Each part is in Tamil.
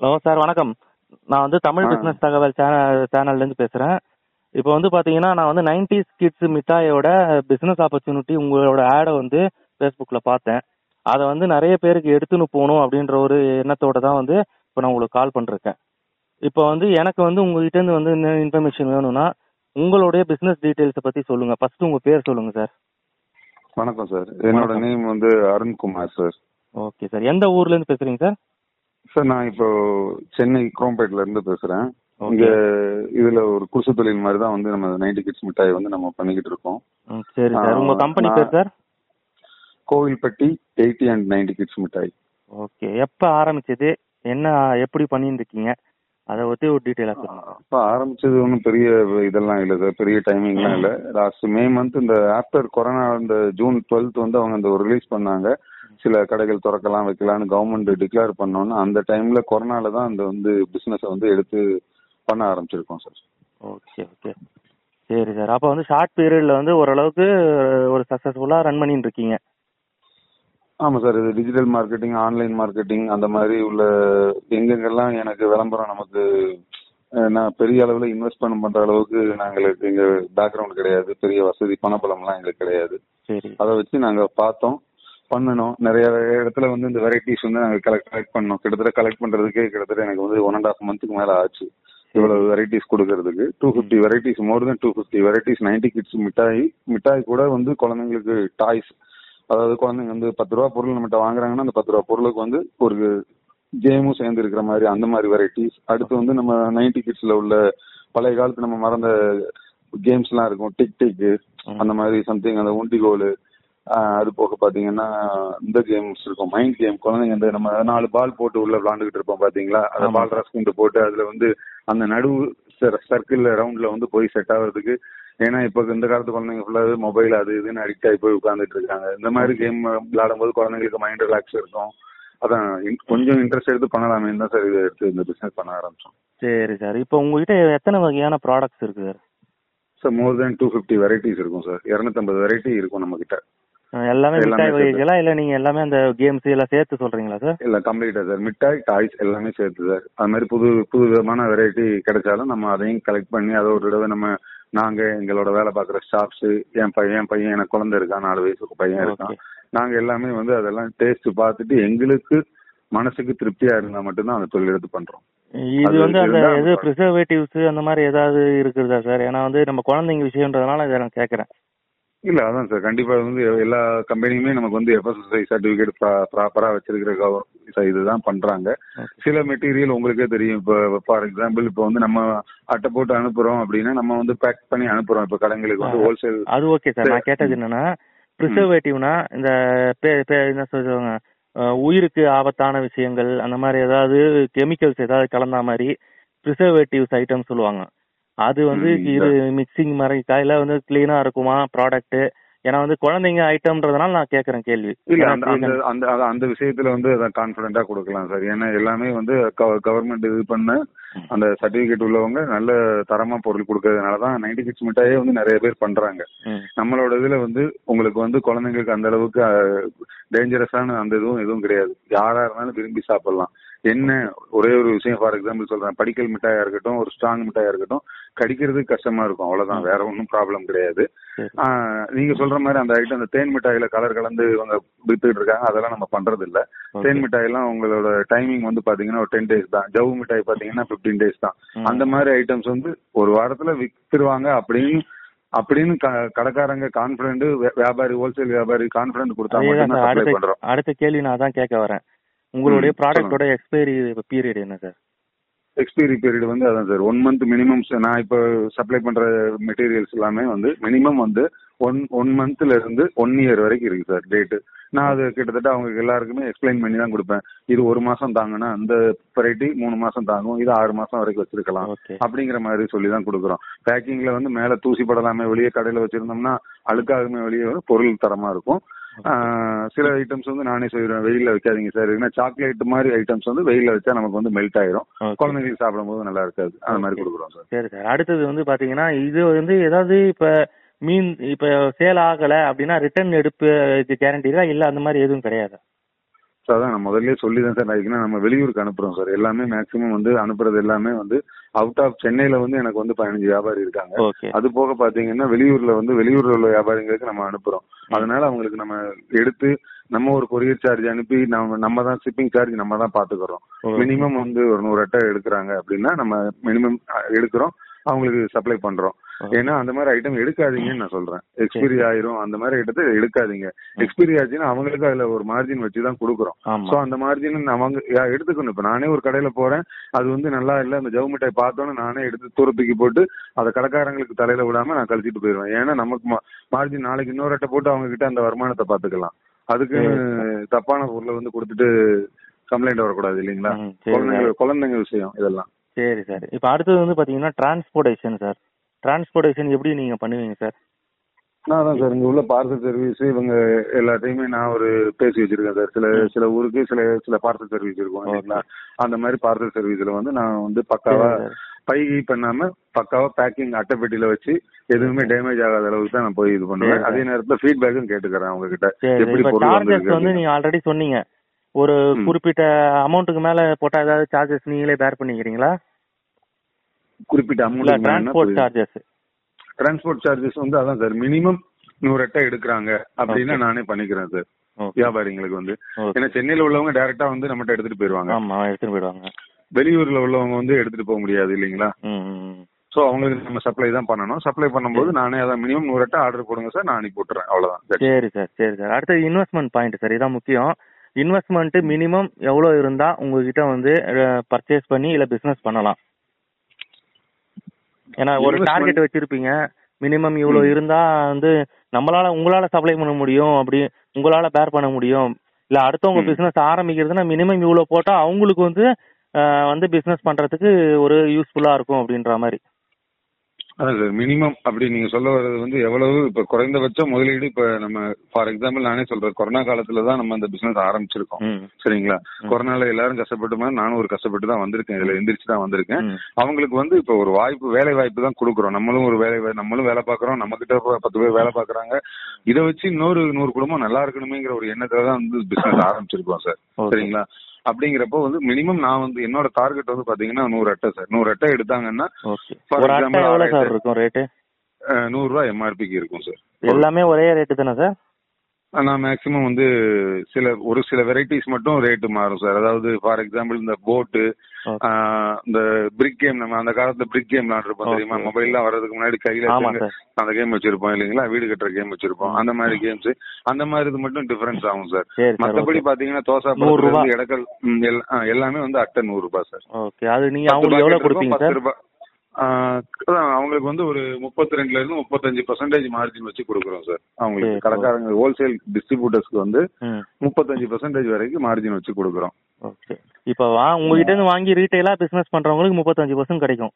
ஹலோ சார் வணக்கம். நான் வந்து தமிழ். பிசினஸ் தகவல் சேனல் சேனல்ல இருந்து பேசுறேன். இப்போ வந்து பாத்தீங்கன்னா நான் வந்து 90s கிட்ஸ் மிட்டாயோட பிசினஸ் ஆப்பர்ச்சுனிட்டி உங்களோட ஆடை வந்து ஃபேஸ்புக்ல பார்த்தேன். அதை வந்து நிறைய பேருக்கு எடுத்துன்னு போகணும் அப்படின்ற ஒரு எண்ணத்தோட தான் வந்து இப்போ நான் உங்களுக்கு கால் பண்ணிருக்கேன். இப்போ வந்து எனக்கு வந்து உங்ககிட்ட இருந்து வந்து என்ன இன்ஃபர்மேஷன் வேணும்னா உங்களுடைய பிசினஸ் டீடைல்ஸை பத்தி சொல்லுங்க. ஃபர்ஸ்ட் உங்க பேர் சொல்லுங்க சார். வணக்கம் சார். என்னோட. நேம் வந்து அருண்குமார் சார். Okay sir. எந்த ஊர்ல இருந்து பேசுறீங்க சார்? சார் நான் இப்போ சென்னை குரோம்பேட்ல இருந்து பேசுறேன். இங்க இதுல ஒரு குடிசை தொழில் மாதிரி தான் வந்து நம்ம நைன்டி கிட்ஸ் மிட்டாய் வந்து நம்ம பண்ணிக்கிட்டு இருக்கோம். சரி சார் உங்க கம்பெனி பேர் sir Kovilpatti eighty and ninety kids மிட்டாய். ஓகே எப்போ ஆரம்பிச்சது? என்ன எப்படி பண்ணிட்டு இருக்கீங்க அதை பத்தி ஒரு சொல்லுங்க. அப்ப ஆரம்பிச்சது ஒன்றும் பெரிய இதெல்லாம் இல்லை சார் பெரிய டைமிங்லாம் இல்லை. லாஸ்ட் மே மந்த் இந்த ஆஃப்டர் கொரோனா இந்த ஜூன் டுவெல்த் வந்து அவங்க இந்த ரிலீஸ் பண்ணாங்க. சில கடைகள் திறக்கலாம் வைக்கலாம்னு கவர்மெண்ட் டிக்ளேர் பண்ணோன்னு அந்த டைம்ல கொரோனால தான் அந்த வந்து பிசினஸை வந்து எடுத்து பண்ண ஆரம்பிச்சிருக்கோம் சார் ஓகே ஓகே சரி சார் அப்போ வந்து ஷார்ட் பீரியட்ல வந்து ஓரளவுக்கு ஒரு சக்ஸஸ்ஃபுல்லாக ரன் பண்ணிட்டு இருக்கீங்க. ஆமா சார் இது டிஜிட்டல் மார்க்கெட்டிங் ஆன்லைன் மார்க்கெட்டிங் அந்த மாதிரி உள்ள எங்கெங்கெல்லாம் எனக்கு விளம்பரம் நமக்கு நான் பெரிய அளவில் இன்வெஸ்ட்மெண்ட் பண்ற அளவுக்கு நாங்களுக்கு எங்க பேக்ரவுண்ட் கிடையாது. பெரிய வசதி பணபலம்லாம் எங்களுக்கு கிடையாது. சரி. அதை வச்சு நாங்க பார்த்தோம். பண்ணணும். நிறைய இடத்துல வந்து இந்த வெரைட்டிஸ் வந்து நாங்க கலெக்ட் கலெக்ட் பண்ணோம். கிட்டத்தட்ட கலெக்ட் பண்றதுக்கு கிட்டத்தட்ட எனக்கு வந்து ஒன் அண்ட் ஆஃப் மந்த்துக்கு மேல ஆச்சு. இவ்வளவு வெரைட்டிஸ் கொடுக்கறதுக்கு. Two fifty varieties more then two fifty varieties ninety kids மிட்டாய் மிட்டாய் கூட வந்து குழந்தைங்களுக்கு டாய்ஸ் அதாவது குழந்தைங்க வந்து பத்து ரூபா பொருள் நம்மகிட்ட வாங்குறாங்கன்னா அந்த பத்து ரூபா பொருளுக்கு வந்து ஒரு கேமும் சேர்ந்து இருக்கிற மாதிரி அந்த மாதிரி வெரைட்டிஸ் அடுத்து வந்து நம்ம நைன்டி கிட்ஸ்ல உள்ள பழைய காலத்து நம்ம மறந்த கேம்ஸ் எல்லாம் இருக்கும். டிக் டிக் அந்த மாதிரி சம்திங் அந்த ஒண்டி கோலு அது போக பாத்தீங்கன்னா இந்த கேம்ஸ் இருக்கும். மைண்ட் கேம் குழந்தைங்க இந்த நம்ம நாலு பால் போட்டு உள்ள விளாண்டுகிட்டு இருப்போம் பாத்தீங்களா? அந்த. பால் ரஸ் கொண்டு போட்டு அதுல வந்து அந்த நடுவு சர்க்கிள் ரவுண்ட்ல வந்து போய் செட் ஆகுறதுக்கு ஏன்னா இப்ப இந்த காலத்து குழந்தைங்க ஃபுல்லாவே மொபைல் அது இதுன்னு அடிக்ட் ஆகி போய் உட்கார்ந்துட்டு இருக்காங்க. இந்த மாதிரி கேம் விளையாடும் போது குழந்தைங்களுக்கு மைண்ட் ரிலாக்ஸ் இருக்கும். அதான் கொஞ்சம் இன்ட்ரெஸ்ட் எடுத்து பண்ணலாமே தான் சார் இதை எடுத்து இந்த பிசினஸ் பண்ண ஆரம்பிச்சோம். சரி சார் இப்போ உங்ககிட்ட எத்தனை வகையான ப்ராடக்ட்ஸ் இருக்கு sir sir more then two fifty varieties இருக்கும் சார் இரநூத்தம்பது வெரைட்டி இருக்கும் நம்ம கிட்ட எல்லாமே மிட்டாய். வகைகளா இல்ல நீங்க எல்லாமே அந்த கேம்ஸ் எல்லாம் சேர்த்து சொல்றீங்களா சார் இல்ல கம்ப்ளீட்டா சார் மிட்டாய் டாய்ஸ் எல்லாமே சேர்த்து சார் அது மாதிரி புது புது விதமான வெரைட்டி கிடைச்சாலும் நம்ம அதையும் கலெக்ட் பண்ணி அதை ஒரு தடவை நம்ம நாங்க எங்களோட வேலை பார்க்குற ஸ்டாஃப்ஸ் என் பையன் என் பையன் எனக்கு குழந்தை இருக்கான் நாலு வயசுக்கு பையன் இருக்கான். நாங்க எல்லாமே வந்து அதெல்லாம் டேஸ்ட் பார்த்துட்டு எங்களுக்கு மனசுக்கு திருப்தியா இருந்தா மட்டும்தான் அந்த தொழில் எடுத்து பண்றோம். இது வந்து அந்த நம்ம- ப்ரிசர்வேட்டிவ்ஸ் அந்த மாதிரி ஏதாவது இருக்குதா சார் ஏன்னா வந்து நம்ம குழந்தைங்க விஷயம்ன்றதுனால இதை நான் கேட்கறேன் இல்ல அதான் சார் கண்டிப்பா வந்து எல்லா கம்பெனியுமே நமக்கு வந்து எஃப்எஸ்எஸ்ஐ சர்டிபிகேட் ப்ராப்பரா வச்சிருக்கிற கவ- இதுதான் பண்றாங்க. சில மெட்டீரியல் உங்களுக்கே தெரியும். இப்போ ஃபார் எக்ஸாம்பிள் இப்போ வந்து நம்ம அட்டை போட்டு அனுப்புறோம் அப்படின்னா நம்ம வந்து பேக் பண்ணி அனுப்புறோம். இப்போ கடைங்களுக்கு வந்து ஹோல்சேல் அது ஓகே சார் நான் கேட்டது என்னன்னா ப்ரிசர்வேட்டிவ்னா இந்த என்ன சொல்லுவாங்க உயிருக்கு ஆபத்தான விஷயங்கள் அந்த மாதிரி ஏதாவது கெமிக்கல்ஸ் ஏதாவது கலந்த மாதிரி ப்ரிசர்வேட்டிவ்ஸ் ஐட்டம் சொல்லுவாங்க. அது வந்து இது மிக்சிங் மாதிரி கையில வந்து கிளீனா இருக்குமா ப்ராடக்ட் ஏன்னா வந்து குழந்தைங்க ஐட்டம்ன்றதுனால நான் கேட்கறேன் கேள்வி. இல்ல அந்த அந்த அந்த விஷயத்துல வந்து அதை கான்பிடண்டா கொடுக்கலாம் சார். ஏன்னா எல்லாமே வந்து கவர்மெண்ட் இது பண்ண அந்த சர்டிபிகேட் உள்ளவங்க நல்ல தரமா பொருள் கொடுக்கறதுனால தான் நைன்டி கிட்ஸ் மிட்டாயே வந்து நிறைய பேர் பண்றாங்க. நம்மளோட இதுல வந்து உங்களுக்கு வந்து குழந்தைங்களுக்கு அந்த அளவுக்கு டேஞ்சரஸான அந்த இதுவும் எதுவும் கிடையாது. யாரா இருந்தாலும் விரும்பி சாப்பிடலாம். என்ன ஒரே ஒரு விஷயம் ஃபார் எக்ஸாம்பிள் சொல்றேன். படிக்கல் மிட்டாயா இருக்கட்டும் ஒரு ஸ்ட்ராங் மிட்டாயா இருக்கட்டும் கடிக்கிறதுக்கு கஷ்டமா இருக்கும். அவ்வளவுதான். வேற ஒன்றும் ப்ராப்ளம் கிடையாது. நீங்க சொல்ற மாதிரி அந்த ஐட்டம் அந்த தேன் மிட்டாயில கலர் கலந்து இவங்க வித்துட்டு இருக்காங்க. அதெல்லாம் நம்ம பண்றது இல்ல. தேன் மிட்டாயெல்லாம் உங்களோட டைமிங் வந்து பாத்தீங்கன்னா ஒரு டென் டேஸ் தான். ஜவு மிட்டாய் பாத்தீங்கன்னா பிப்டீன் டேஸ் தான். அந்த மாதிரி ஐட்டம்ஸ் வந்து ஒரு வாரத்துல வித்துருவாங்க. அப்படின்னு அப்படின்னு கடைக்காரங்க கான்பிடன்ட் வியாபாரி ஹோல்சேல் வியாபாரி கான்பிடன்ட் கொடுத்தா அதேதான் மட்டும் சார். சப்ளை அடுத்த பண்றோம். அடுத்த கேள்வி நான் தான் கேட்க வரேன். உங்களுடைய ப்ராடக்டோட எக்ஸ்பைரி பீரியட் என்ன சார்? எக்ஸ்பைரி பீரியட் வந்து அதான் சார் ஒன் மந்த் மினிமம் நான் இப்போ சப்ளை பண்ற மெட்டீரியல்ஸ் எல்லாமே வந்து மினிமம் வந்து ஒன் ஒன் மந்த்ல இருந்து ஒன் இயர் வரைக்கும் இருக்கு சார் டேட்டு நான் அது கிட்டத்தட்ட அவங்க எல்லாருக்குமே எக்ஸ்பிளைன் பண்ணி தான் கொடுப்பேன். இது ஒரு மாசம் தாங்கன்னா அந்த வெரைட்டி மூணு மாசம் தாங்கும். இது ஆறு மாசம் வரைக்கும் வச்சிருக்கலாம். அப்படிங்கிற மாதிரி சொல்லி தான் கொடுக்குறோம். பேக்கிங்ல வந்து மேல தூசி படலாமே வெளியே கடையில வச்சிருந்தோம்னா அழுக்காகுமே வெளியே பொருள் தரமா இருக்கும். சில ஐட்டம்ஸ் வந்து நானே சொல்லிடுவேன் வெயில்ல வைக்காதீங்க சார். ஏன்னா சாக்லேட் மாதிரி ஐட்டம்ஸ் வந்து வெயில்ல வச்சா நமக்கு வந்து மெல்ட் ஆயிரும். குழந்தைங்களுக்கு சாப்பிடும்போது நல்லா இருக்காது. அந்த மாதிரி கொடுக்குறோம் சார். சரி சார். அடுத்தது வந்து பாத்தீங்கன்னா இது வந்து ஏதாவது இப்ப மீன் இப்ப சேல் ஆகல அப்படின்னா ரிட்டர்ன் எடுப்பு கேரண்டி தான் இல்ல அந்த மாதிரி எதுவும் கிடையாது? ஸோ அதான் நான் முதல்ல சொல்லி தான் சார். நான் நம்ம வெளியூருக்கு அனுப்புறோம் சார். எல்லாமே மேக்ஸிமம் வந்து அனுப்புறது எல்லாமே வந்து அவுட் ஆஃப் சென்னையில வந்து எனக்கு வந்து பதினஞ்சு வியாபாரி இருக்காங்க. அது போக பாத்தீங்கன்னா வெளியூர்ல வந்து வெளியூர்ல உள்ள வியாபாரிங்களுக்கு நம்ம அனுப்புறோம். அதனால அவங்களுக்கு நம்ம எடுத்து நம்ம ஒரு கொரியர் சார்ஜ் அனுப்பி நம்ம நம்ம தான் ஷிப்பிங் சார்ஜ் நம்ம தான் பாத்துக்கிறோம். மினிமம் வந்து ஒரு நூறு அட்டை எடுக்கிறாங்க அப்படின்னா நம்ம மினிமம் எடுக்கிறோம். அவங்களுக்கு சப்ளை பண்றோம். ஏன்னா அந்த மாதிரி ஐட்டம் எடுக்காதீங்கன்னு நான் சொல்றேன். எக்ஸ்பீரி ஆயிரும் அந்த மாதிரி ஐட்டத்தை எடுக்காதீங்க. எக்ஸ்பீரி ஆச்சுன்னா அவங்களுக்கு அதுல ஒரு மார்ஜின் வச்சு தான் கொடுக்குறோம் சோ அந்த மார்ஜின் அவங்க எடுத்துக்கணும். இப்ப நானே ஒரு கடையில போறேன். அது வந்து நல்லா இல்ல. அந்த ஜவு மிட்டாய் பார்த்தோன்னே நானே எடுத்து தூர தூக்கி போட்டு அதை கடைக்காரங்களுக்கு தலையில விடாம நான் கழிச்சிட்டு போயிருவேன் ஏன்னா நமக்கு மார்ஜின் நாளைக்கு இன்னொரு அட்டை போட்டு அவங்க கிட்ட அந்த வருமானத்தை பாத்துக்கலாம் அதுக்கு தப்பான பொருளை வந்து கொடுத்துட்டு கம்ப்ளைண்ட் வரக்கூடாது இல்லைங்களா? குழந்தைங்க குழந்தைங்க விஷயம் இதெல்லாம். சரி சார். இப்போ அடுத்தது வந்து பாத்தீங்கன்னா டிரான்ஸ்போர்டேஷன் சார் டிரான்ஸ்போர்டேஷன் எப்படி நீங்க பண்ணுவீங்க சார் நான் தான் சார் இங்க உள்ள பார்சல் சர்வீஸ் இவங்க எல்லாத்தையுமே நான் ஒரு பேசி வச்சிருக்கேன் சார் சில சில ஊருக்கு சில சில பார்சல் சர்வீஸ் இருக்கும் இல்லைங்களா? அந்த மாதிரி பார்சல் சர்வீஸ்ல வந்து நான் வந்து பக்காவா. பை பண்ணாம பக்காவா பேக்கிங் அட்டை பெட்டியில வச்சு எதுவுமே டேமேஜ் ஆகாத அளவுக்கு தான் நான் போய் இது பண்ணுவேன். அதே நேரத்துல ஃபீட்பேக்கும் கேட்டுக்கிறேன் அவங்க கிட்ட சரி எப்படி பொருள் வந்து நீங்க ஆல்ரெடி சொன்னீங்க. ஒரு. குறிப்பிட்ட அமௌண்ட்டுக்கு மேல போட்டா ஏதாவது சார்ஜஸ் நீங்களே பேர் பண்ணிக்கிறீங்களா? குறிப்பிட்ட amount transport charges transport charges வந்து அதான் சார் மினிமம் நூறு அட்டை எடுக்கிறாங்க அப்படின்னா. நானே பண்ணிக்கிறேன் சார். வியாபாரிங்களுக்கு வந்து. ஏன்னா சென்னையில உள்ளவங்க டைரக்டா வந்து நம்மகிட்ட எடுத்துட்டு போயிருவாங்க. ஆமா எடுத்துட்டு போயிடுவாங்க வெளியூர்ல உள்ளவங்க வந்து எடுத்துட்டு போக முடியாது இல்லைங்களா. சோ அவங்களுக்கு நம்ம சப்ளை தான் பண்ணணும். சப்ளை பண்ணும்போது நானே அதான் மினிமம் நூறு அட்டை ஆர்டர் போடுங்க சார் நான் அனுப்பி விட்டுறேன். it. சரி சார் சரி சார். அடுத்தது இன்வெஸ்ட்மெண்ட் பாயிண்ட் சார் இதான் முக்கியம். இன்வெஸ்ட்மெண்ட் மினிமம் எவ்வளவு இருந்தா உங்ககிட்ட வந்து பர்ச்சேஸ் பண்ணி இல்ல பிசினஸ் பண்ணலாம். ஏன்னா ஒரு டார்கெட் வச்சிருப்பீங்க. மினிமம் இவ்வளவு இருந்தா வந்து நம்மளால உங்களால சப்ளை பண்ண முடியும். அப்படி உங்களால பேர் பண்ண முடியும். இல்ல அடுத்தவங்க. பிசினஸ் ஆரம்பிக்கிறதுனா மினிமம் இவ்வளவு போட்டா அவங்களுக்கு வந்து வந்து பிசினஸ் பண்றதுக்கு ஒரு யூஸ்ஃபுல்லா இருக்கும் அப்படின்ற மாதிரி. அதான் சார் மினிமம் அப்படி நீங்க சொல்ல வர்றது வந்து எவ்வளவு? இப்ப குறைந்தபட்ச முதலீடு இப்ப நம்ம ஃபார் எக்ஸாம்பிள் நானே சொல்றேன். கொரோனா காலத்துல தான் நம்ம இந்த பிசினஸ் ஆரம்பிச்சிருக்கோம். சரிங்களா. கொரோனால எல்லாரும் கஷ்டப்பட்டு மாதிரி நானும் ஒரு கஷ்டப்பட்டு தான் வந்திருக்கேன். இதுல எந்திரிச்சு தான் வந்திருக்கேன். அவங்களுக்கு வந்து இப்ப ஒரு வாய்ப்பு வேலை வாய்ப்பு தான் கொடுக்குறோம். நம்மளும் ஒரு வேலை நம்மளும் வேலை பாக்குறோம் நம்ம கிட்ட பத்து பேர் வேலை பாக்குறாங்க இதை வச்சு இன்னொரு நூறு குடும்பம் நல்லா இருக்கணுமேங்கிற ஒரு எண்ணத்துல தான் வந்து பிசினஸ் ஆரம்பிச்சிருக்கோம் சார். சரிங்களா? அப்படிங்கிறப்போ வந்து மினிமம் நான் வந்து என்னோட டார்கெட் வந்து பாத்தீங்கன்னா நூறு அட்டை சார் நூறு அட்டை எடுத்தாங்கன்னா ரேட்டு அஹ், நூறு ரூபாய் எம்ஆர்பிக்கு இருக்கும் சார் எல்லாமே ஒரே ரேட்டு தானே சார் நான் மேக்ஸிமம் வந்து சில ஒரு சில வெரைட்டிஸ் மட்டும் ரேட்டு மாறும் சார் அதாவது ஃபார் எக்ஸாம்பிள் இந்த போட்டு. இந்த பிரிக் கேம் நம்ம அந்த காலத்துல பிரிக் கேம் விளாண்டுருப்போம். தெரியுமா? மொபைல்லாம் வர்றதுக்கு முன்னாடி கையில அந்த கேம் வச்சிருப்போம் இல்லைங்களா? வீடு கட்டுற கேம் வச்சிருப்போம். அந்த மாதிரி கேம்ஸ் அந்த மாதிரி இது மட்டும் டிஃபரன்ஸ் ஆகும் சார் மத்தபடி பாத்தீங்கன்னா தோசா இடக்கல் ஆ, எல்லாமே வந்து அட்டை நூறு ரூபாய் சார் ஓகே அது நீங்க பத்து ரூபாய் அதான் அவங்களுக்கு வந்து ஒரு முப்பத்தி ரெண்டுல இருந்து முப்பத்தஞ்சு பர்சன்டேஜ் மார்ஜின் வச்சு கொடுக்குறோம் சார் அவங்களுக்கு கடைக்காரங்க ஹோல்சேல் டிஸ்ட்ரிபியூட்டர்ஸ்க்கு வந்து முப்பத்தஞ்சு பர்சன்டேஜ் வரைக்கும் மார்ஜின் வச்சு கொடுக்குறோம். ஓகே. இப்போ வா உங்ககிட்ட இருந்து வாங்கி ரீட்டைலா பிசினஸ் பண்றவங்களுக்கு முப்பத்தஞ்சு பர்சன்ட் கிடைக்கும்.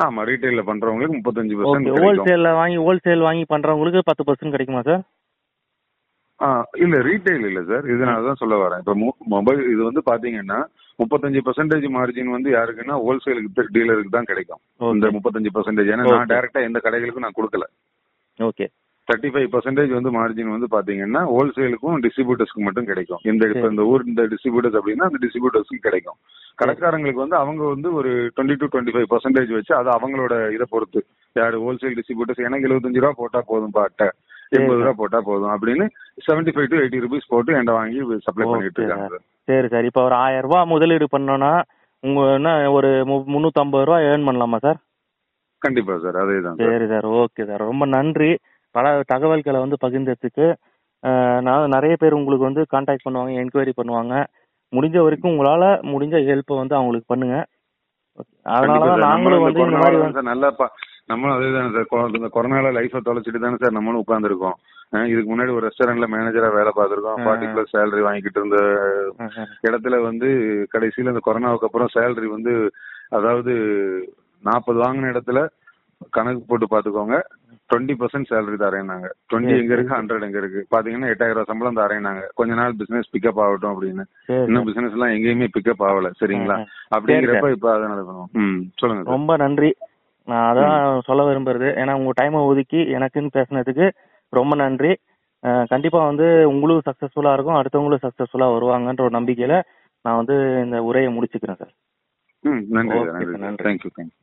ஆமா ரீட்டைல்ல பண்றவங்களுக்கு முப்பத்தஞ்சு பர்சன்ட் ஹோல்சேல்ல வாங்கி ஹோல்சேல் வாங்கி பண்றவங்களுக்கு பத்து பர்சன்ட் கிடைக்குமா சார் ஆ, இல்ல ரீட்டைல் இல்ல சார் இது நான் தான் சொல்ல வரேன். இப்ப மொபைல் இது வந்து பாத்தீங்கன்னா முப்பத்தஞ்சு பர்சன்டேஜ் மார்ஜின் வந்து யாருக்குன்னா ஹோல்சேலுக்கு டீலருக்கு தான் கிடைக்கும். இந்த முப்பத்தஞ்சு பர்சன்டேஜ் ஏன்னா நான். டைரக்டா எந்த கடைகளுக்கும் நான் கொடுக்கல. ஓகே தேர்ட்டி ஃபைவ் பர்சன்டேஜ் வந்து மார்ஜின் வந்து பாத்தீங்கன்னா ஹோல்சேலுக்கும் டிஸ்ட்ரிபியூட்டர்ஸ்க்கு மட்டும் கிடைக்கும். இந்த. இந்த ஊர் இந்த டிஸ்ட்ரிபியூட்டர்ஸ் அப்படின்னா அந்த டிஸ்ட்ரிபியூட்டர்ஸ்க்கு கிடைக்கும். கடைக்காரங்களுக்கு வந்து அவங்க வந்து ஒரு twenty to twenty five percentage வச்சு அது அவங்களோட இதை பொறுத்து. யாரு ஹோல்சேல் டிஸ்ட்ரிபியூட்டர்ஸ் எனக்கு எழுபத்தஞ்சு ரூபா போட்டா போதும் பாட்ட. எண்பது ரூபா போட்டா போதும் அப்படின்னு seventy five to eighty rupees போட்டு என்கிட்ட வாங்கி சப்ளை பண்ணிட்டு இருக்காங்க. சார் சார் இப்போ ஒரு ஆயிரம் ரூபாய் முதலீடு பண்ணோம்னா உங்க என்ன ஒரு மு- முந்நூத்தம்பது ரூபா ஏர்ன் பண்ணலாமா சார்? கண்டிப்பா சார் அதே தான் சார் சரி ஓகே சார் ரொம்ப நன்றி. பல தகவல்களை வந்து பகிர்ந்ததுக்கு. நான் நிறைய பேர் உங்களுக்கு வந்து காண்டாக்ட் பண்ணுவாங்க என்கொயரி பண்ணுவாங்க. முடிஞ்ச வரைக்கும் உங்களால முடிஞ்ச ஹெல்ப்பை வந்து அவங்களுக்கு பண்ணுங்க. அதனால தான். நாங்களும் வந்து இந்த மாதிரி வந்து நல்லா நம்மளும் அதே தானே சார். இந்த கொரோனால லைஃபை தொலைச்சிட்டு தானே சார் நம்மளும் உட்காந்துருக்கோம் இதுக்கு முன்னாடி ஒரு ரெஸ்டாரண்ட்ல மேனேஜரா வேலை பார்த்திருக்கோம். ஃபார்ட்டி பிளஸ் சேலரி வாங்கிட்டு இருந்த இடத்துல வந்து கடைசியில இந்த கொரோனாவுக்கு அப்புறம் சேலரி வந்து அதாவது நாற்பது வாங்கின இடத்துல கணக்கு போட்டு பாத்துக்கோங்க டுவெண்ட்டி பர்சன்ட் சேலரி தரேனாங்க டுவெண்ட்டி எங்க இருக்கு. ஹண்ட்ரட் எங்க இருக்கு. பாத்தீங்கன்னா எட்டாயிரம் ரூபாய் சம்பளம் தரேனாங்க கொஞ்ச நாள் பிசினஸ் பிக்கப் ஆகட்டும் அப்படின்னு. இன்னும். பிசினஸ் எல்லாம் எங்கேயுமே பிக்கப் ஆகல சரிங்களா. அப்படிங்கிறப்ப இப்ப அதை நடக்கணும் சொல்லுங்க ரொம்ப நன்றி. நான் அதான் சொல்ல விரும்புறது. ஏன்னா உங்க டைமை ஒதுக்கி எனக்குன்னு பேசுனதுக்கு ரொம்ப நன்றி. கண்டிப்பா வந்து உங்களுக்கு சக்சஸ்ஃபுல்லா இருக்கும். அடுத்தவங்களும் சக்சஸ்ஃபுல்லா வருவாங்கன்ற ஒரு நம்பிக்கையில நான் வந்து இந்த உரையை முடிச்சுக்கிறேன் சார். ம் நன்றி நன்றி. Thank you thank you